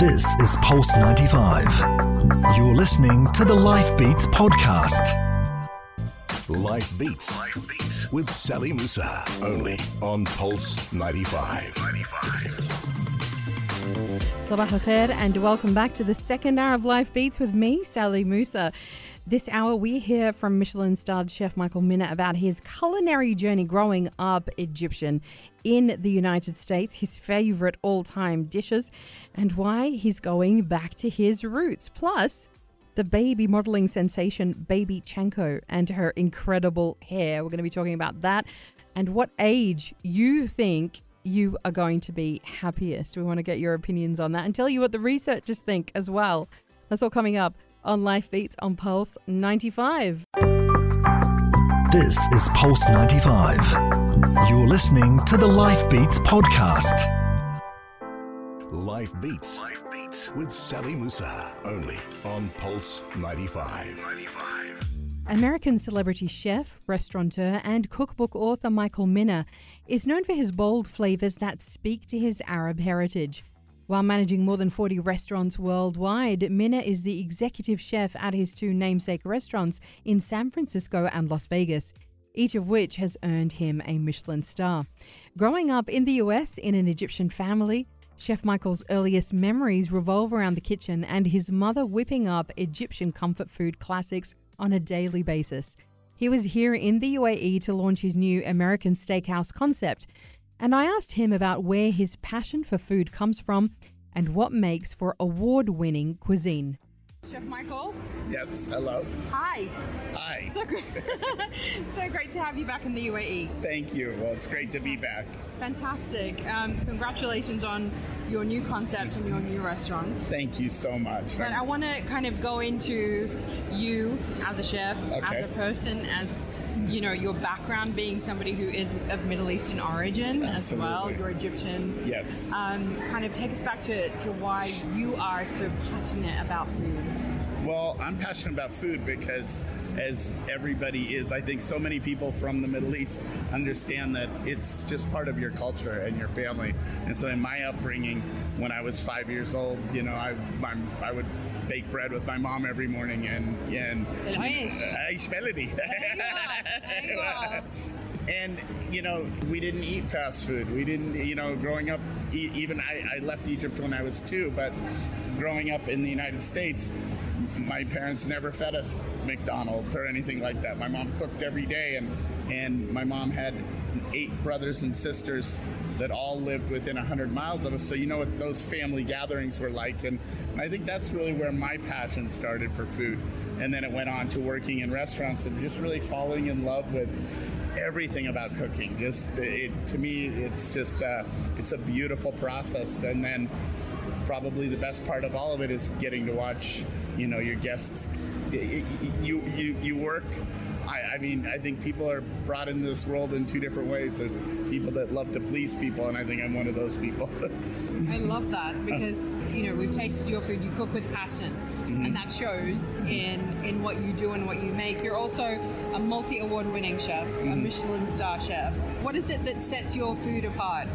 This is Pulse 95. You're listening to the Life Beats podcast. Life Beats. Life Beats with Sally Musa. Only on Pulse 95. 95. Sabah al and welcome back to the second hour of Life Beats with me, Sally Musa. This hour, we hear from Michelin starred chef Michael Mina about his culinary journey growing up Egyptian in the United States, his favorite all time dishes, and why he's going back to his roots. Plus, the baby modeling sensation Baby Chanko and her incredible hair. We're going to be talking about that and what age you think you are going to be happiest. We want to get your opinions on that and tell you what the researchers think as well. That's all coming up on Life Beats on Pulse 95. This is Pulse 95. You're listening to the Life Beats podcast. Life Beats. Life Beats with Sally Musa. Only on Pulse 95. 95. American celebrity chef, restaurateur, and cookbook author Michael Mina is known for his bold flavors that speak to his Arab heritage. While managing more than 40 restaurants worldwide, Mina is the executive chef at his two namesake restaurants in San Francisco and Las Vegas, each of which has earned him a Michelin star. Growing up in the US in an Egyptian family, Chef Michael's earliest memories revolve around the kitchen and his mother whipping up Egyptian comfort food classics on a daily basis. He was here in the UAE to launch his new American steakhouse concept, and I asked him about where his passion for food comes from and what makes for award winning cuisine. Chef Michael. Yes, hello. Hi. Hi. So great. so great to have you back in the UAE. Thank you. Well, it's great to be back. Fantastic. Um, congratulations on your new concept and your new restaurant. Thank you so much. But I want to kind of go into you as a chef, Okay. as a person, as you know, your background being somebody who is of Middle Eastern origin as well. Absolutely. You're Egyptian. Yes. Um, kind of take us back to, to why you are so passionate about food. Well, I'm passionate about food because, as everybody is, I think so many people from the Middle East understand that it's just part of your culture and your family. And so, in my upbringing, when I was five years old, you know, I my, I would bake bread with my mom every morning, and and Nice. Aish uh, baladi. There you are. There you are. and you know we didn't eat fast food we didn't you know growing up even I, I left egypt when i was two but growing up in the united states my parents never fed us mcdonald's or anything like that my mom cooked every day and and my mom had eight brothers and sisters that all lived within 100 miles of us so you know what those family gatherings were like and, and i think that's really where my passion started for food and then it went on to working in restaurants and just really falling in love with everything about cooking. Just it, to me, it's just uh, it's a beautiful process. And then probably the best part of all of it is getting to watch, you know, your guests. You you you work. I, I mean, I think people are brought into this world in two different ways. There's people that love to please people, and I think I'm one of those people. I love that because you know we've tasted your food. You cook with passion, and that shows in in what you do and what you make. You're also a multi award winning chef, a Michelin star chef. What is it that sets your food apart?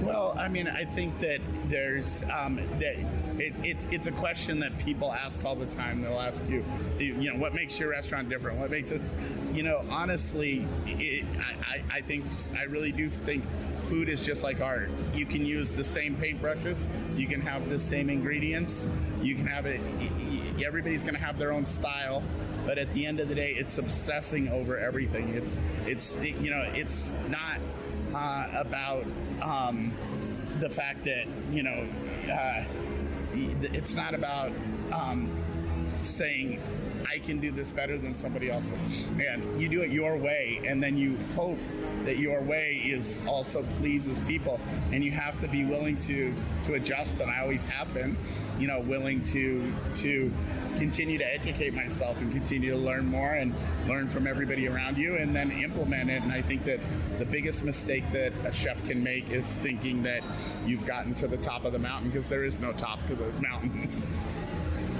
Well, I mean, I think that there's um, that it, it's it's a question that people ask all the time. They'll ask you, you know, what makes your restaurant different? What makes us, you know, honestly, it, I, I think I really do think food is just like art. You can use the same paintbrushes, you can have the same ingredients, you can have it. Everybody's going to have their own style, but at the end of the day, it's obsessing over everything. It's it's you know, it's not uh, about um, the fact that you know uh, it's not about um, saying I can do this better than somebody else, and you do it your way, and then you hope that your way is also pleases people, and you have to be willing to to adjust. And I always have been, you know, willing to to continue to educate myself and continue to learn more and learn from everybody around you and then implement it. And I think that the biggest mistake that a chef can make is thinking that you've gotten to the top of the mountain because there is no top to the mountain.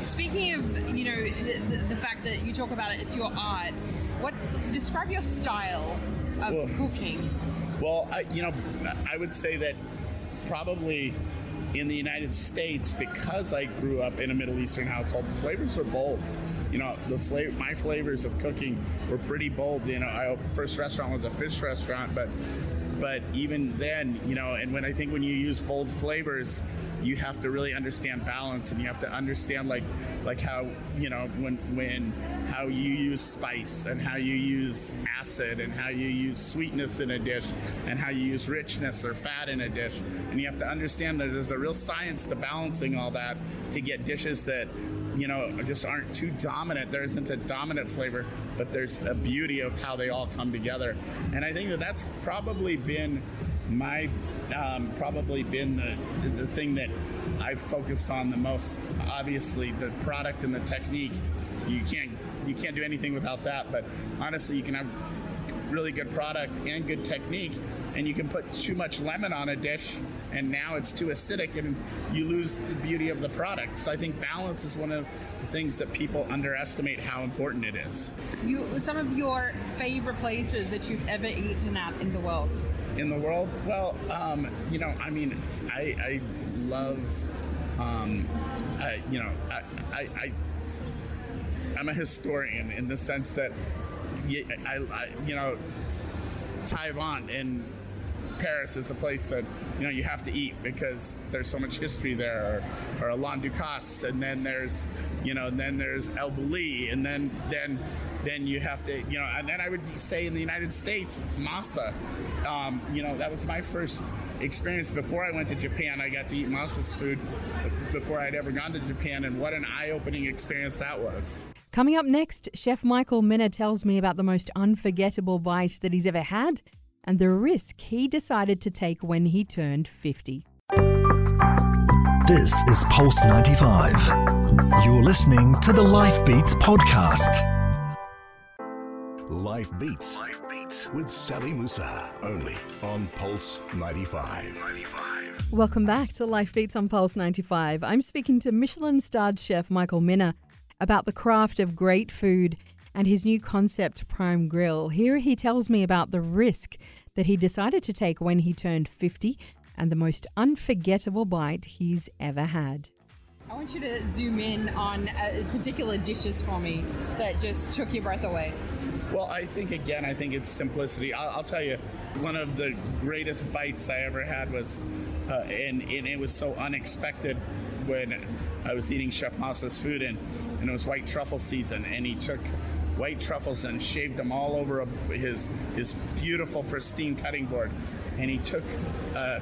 Speaking of you know the, the, the fact that you talk about it, it's your art. What describe your style of Well, cooking? Well, I, you know, I would say that probably in the United States, because I grew up in a Middle Eastern household, the flavors are bold. You know, the flavor, my flavors of cooking were pretty bold. You know, I first restaurant was a fish restaurant, but but even then, you know, and when I think when you use bold flavors, you have to really understand balance and you have to understand like like how you know when when how you use spice and how you use acid and how you use sweetness in a dish and how you use richness or fat in a dish. And you have to understand that there's a real science to balancing all that to get dishes that you know just aren't too dominant there isn't a dominant flavor but there's a beauty of how they all come together and i think that that's probably been my um, probably been the, the thing that I've focused on the most. Obviously, the product and the technique. You can't you can't do anything without that. But honestly, you can have really good product and good technique, and you can put too much lemon on a dish, and now it's too acidic, and you lose the beauty of the product. So I think balance is one of the things that people underestimate how important it is. You some of your favorite places that you've ever eaten at in the world in the world? Well, um, you know, I mean, I, I love, um, I, you know, I, I, I, am a historian in the sense that, I, I, you know, Taillevent and Paris is a place that you know you have to eat because there's so much history there, or, or Alain Ducasse, and then there's you know, then there's El Bulli, and then then then you have to, you know, and then I would say in the United States, masa. Um, you know, that was my first experience before I went to Japan. I got to eat masa's food before I'd ever gone to Japan, and what an eye opening experience that was. Coming up next, Chef Michael Mina tells me about the most unforgettable bite that he's ever had and the risk he decided to take when he turned 50. This is Pulse 95. You're listening to the Life Beats podcast. Life Beats. Life Beats with Sally Musa. Only on Pulse 95. 95. Welcome back to Life Beats on Pulse 95. I'm speaking to Michelin starred chef Michael Mina about the craft of great food and his new concept, Prime Grill. Here he tells me about the risk that he decided to take when he turned 50 and the most unforgettable bite he's ever had. I want you to zoom in on uh, particular dishes for me that just took your breath away. Well, I think again, I think it's simplicity. I'll, I'll tell you, one of the greatest bites I ever had was, uh, and, and it was so unexpected when I was eating Chef Masa's food, and, and it was white truffle season, and he took white truffles and shaved them all over his his beautiful, pristine cutting board, and he took. Uh,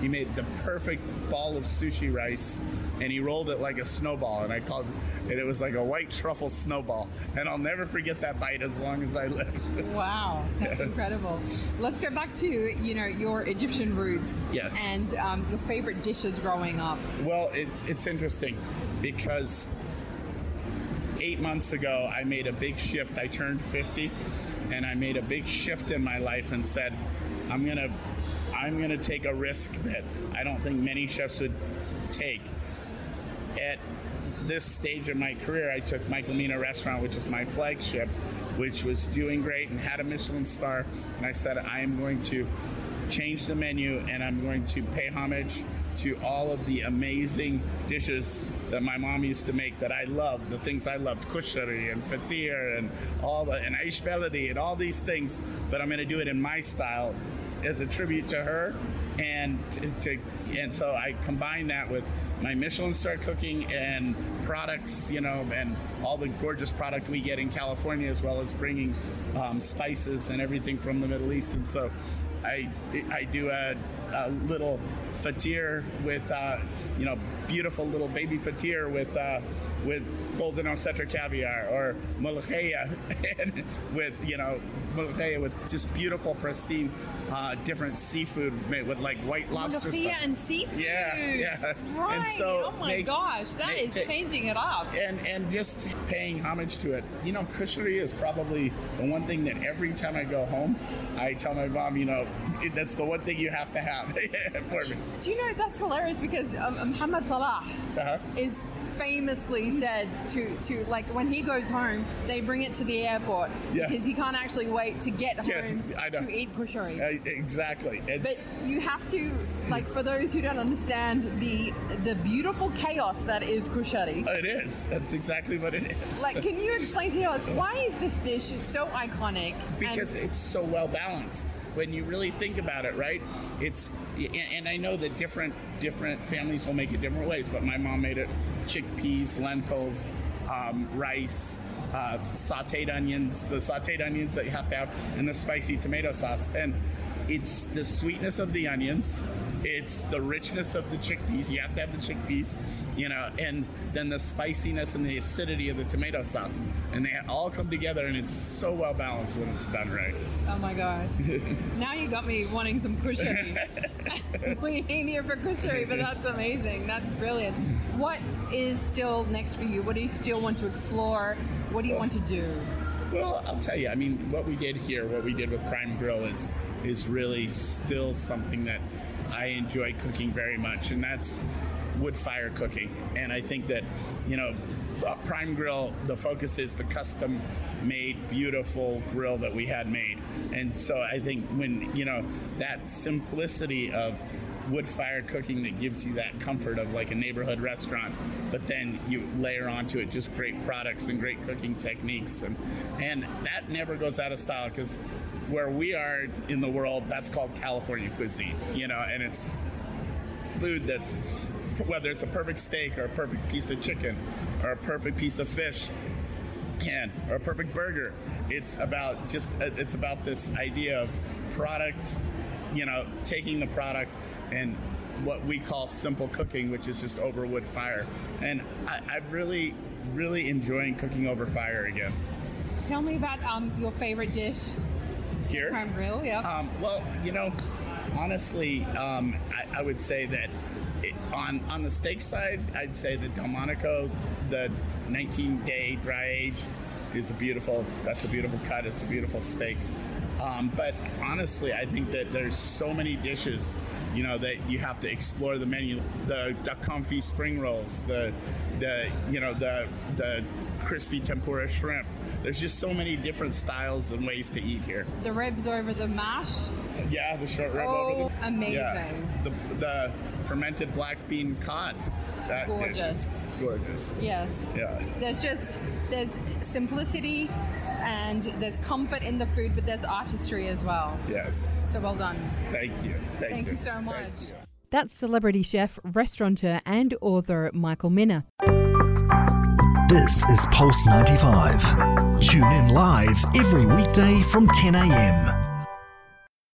he made the perfect ball of sushi rice and he rolled it like a snowball and I called and it was like a white truffle snowball. And I'll never forget that bite as long as I live. wow, that's incredible. Let's go back to you know your Egyptian roots. Yes. And um, your favorite dishes growing up. Well, it's it's interesting because eight months ago I made a big shift. I turned 50, and I made a big shift in my life and said, I'm gonna I'm gonna take a risk that I don't think many chefs would take. At this stage of my career, I took Michael Mina Restaurant, which is my flagship, which was doing great and had a Michelin star. And I said, I am going to change the menu and I'm going to pay homage to all of the amazing dishes that my mom used to make that I loved, the things I loved, kushari and fatir and all the and aish and all these things. But I'm going to do it in my style as a tribute to her, and to and so I combine that with my Michelin star cooking and products, you know, and all the gorgeous product we get in California, as well as bringing um, spices and everything from the Middle East. And so I, I do a, a little fatir with, uh, you know, beautiful little baby fatir with, uh, with golden Osetra caviar or molokhaya with, you know, molokhaya with just beautiful, pristine, uh, different seafood made with like white lobster. Molokhaya and seafood. Yeah, yeah. Right. And so oh my make, gosh, that make, is changing it up. And and just paying homage to it. You know, kushari is probably the one thing that every time I go home, I tell my mom, you know, that's the one thing you have to have Yeah, for me. Do you know that's hilarious because um, Muhammad Salah Uh-huh. is famously said to to like when he goes home, they bring it to the airport Yeah. because he can't actually wait to get Yeah, home to eat kushari. Uh, exactly. But you have to, like, for those who don't understand the the beautiful chaos that is kushari. it is. That's exactly what it is. Like, can you explain to us why is this dish so iconic? and- because it's so well balanced when you really think about it right it's and- and i know that different different families will make it different ways but my mom made it. Chickpeas lentils um, rice uh, sauteed onions the sauteed onions that you have to have and the spicy tomato sauce. And it's the sweetness of the onions it's the richness of the chickpeas you have to have the chickpeas you know and then the spiciness and the acidity of the tomato sauce. And they all come together and it's so well balanced when it's done right oh my gosh! now you got me wanting some kushari. we ain't here for kushari, but that's amazing. That's brilliant. What is still next for you? What do you still want to explore? What do you want to do? Well, I'll tell you. I mean, what we did here, what we did with Prime Grill, is is really still something that I enjoy cooking very much, and that's wood fire cooking. And I think that you know, Prime Grill, the focus is the custom made, beautiful grill that we had made. And so I think when you know that simplicity of wood fire cooking that gives you that comfort of like a neighborhood restaurant but then you layer onto it just great products and great cooking techniques and and that never goes out of style because where we are in the world that's called california cuisine you know and it's food that's whether it's a perfect steak or a perfect piece of chicken or a perfect piece of fish and or a perfect burger it's about just uh, it's about this idea of product you know taking the product and what we call simple cooking which is just over wood fire and I, i'm really really enjoying cooking over fire again Tell me about um, your favorite dish. here Prime grill, yeah. Um, well, you know, honestly, um, I, I would say that it, on on the steak side, I'd say the Delmonico, the 19 day dry age, is a beautiful. That's a beautiful cut. It's a beautiful steak. Um, but honestly, I think that there's so many dishes, you know, that you have to explore the menu. The duck confit spring rolls, the the you know the the crispy tempura shrimp. There's just so many different styles and ways to eat here. the ribs over the mash. Yeah, the short rib Oh, over the amazing. Yeah, the, the fermented black bean cod. That Gorgeous. gorgeous. Yes. Yeah. There's just there's simplicity and there's comfort in the food, but there's artistry as well. Yes. So well done. Thank you. Thank, Thank you. you so Thank much. you. That's celebrity chef, restaurateur, and author Michael Mina. This is Pulse 95. Tune in live every weekday from 10 a.m.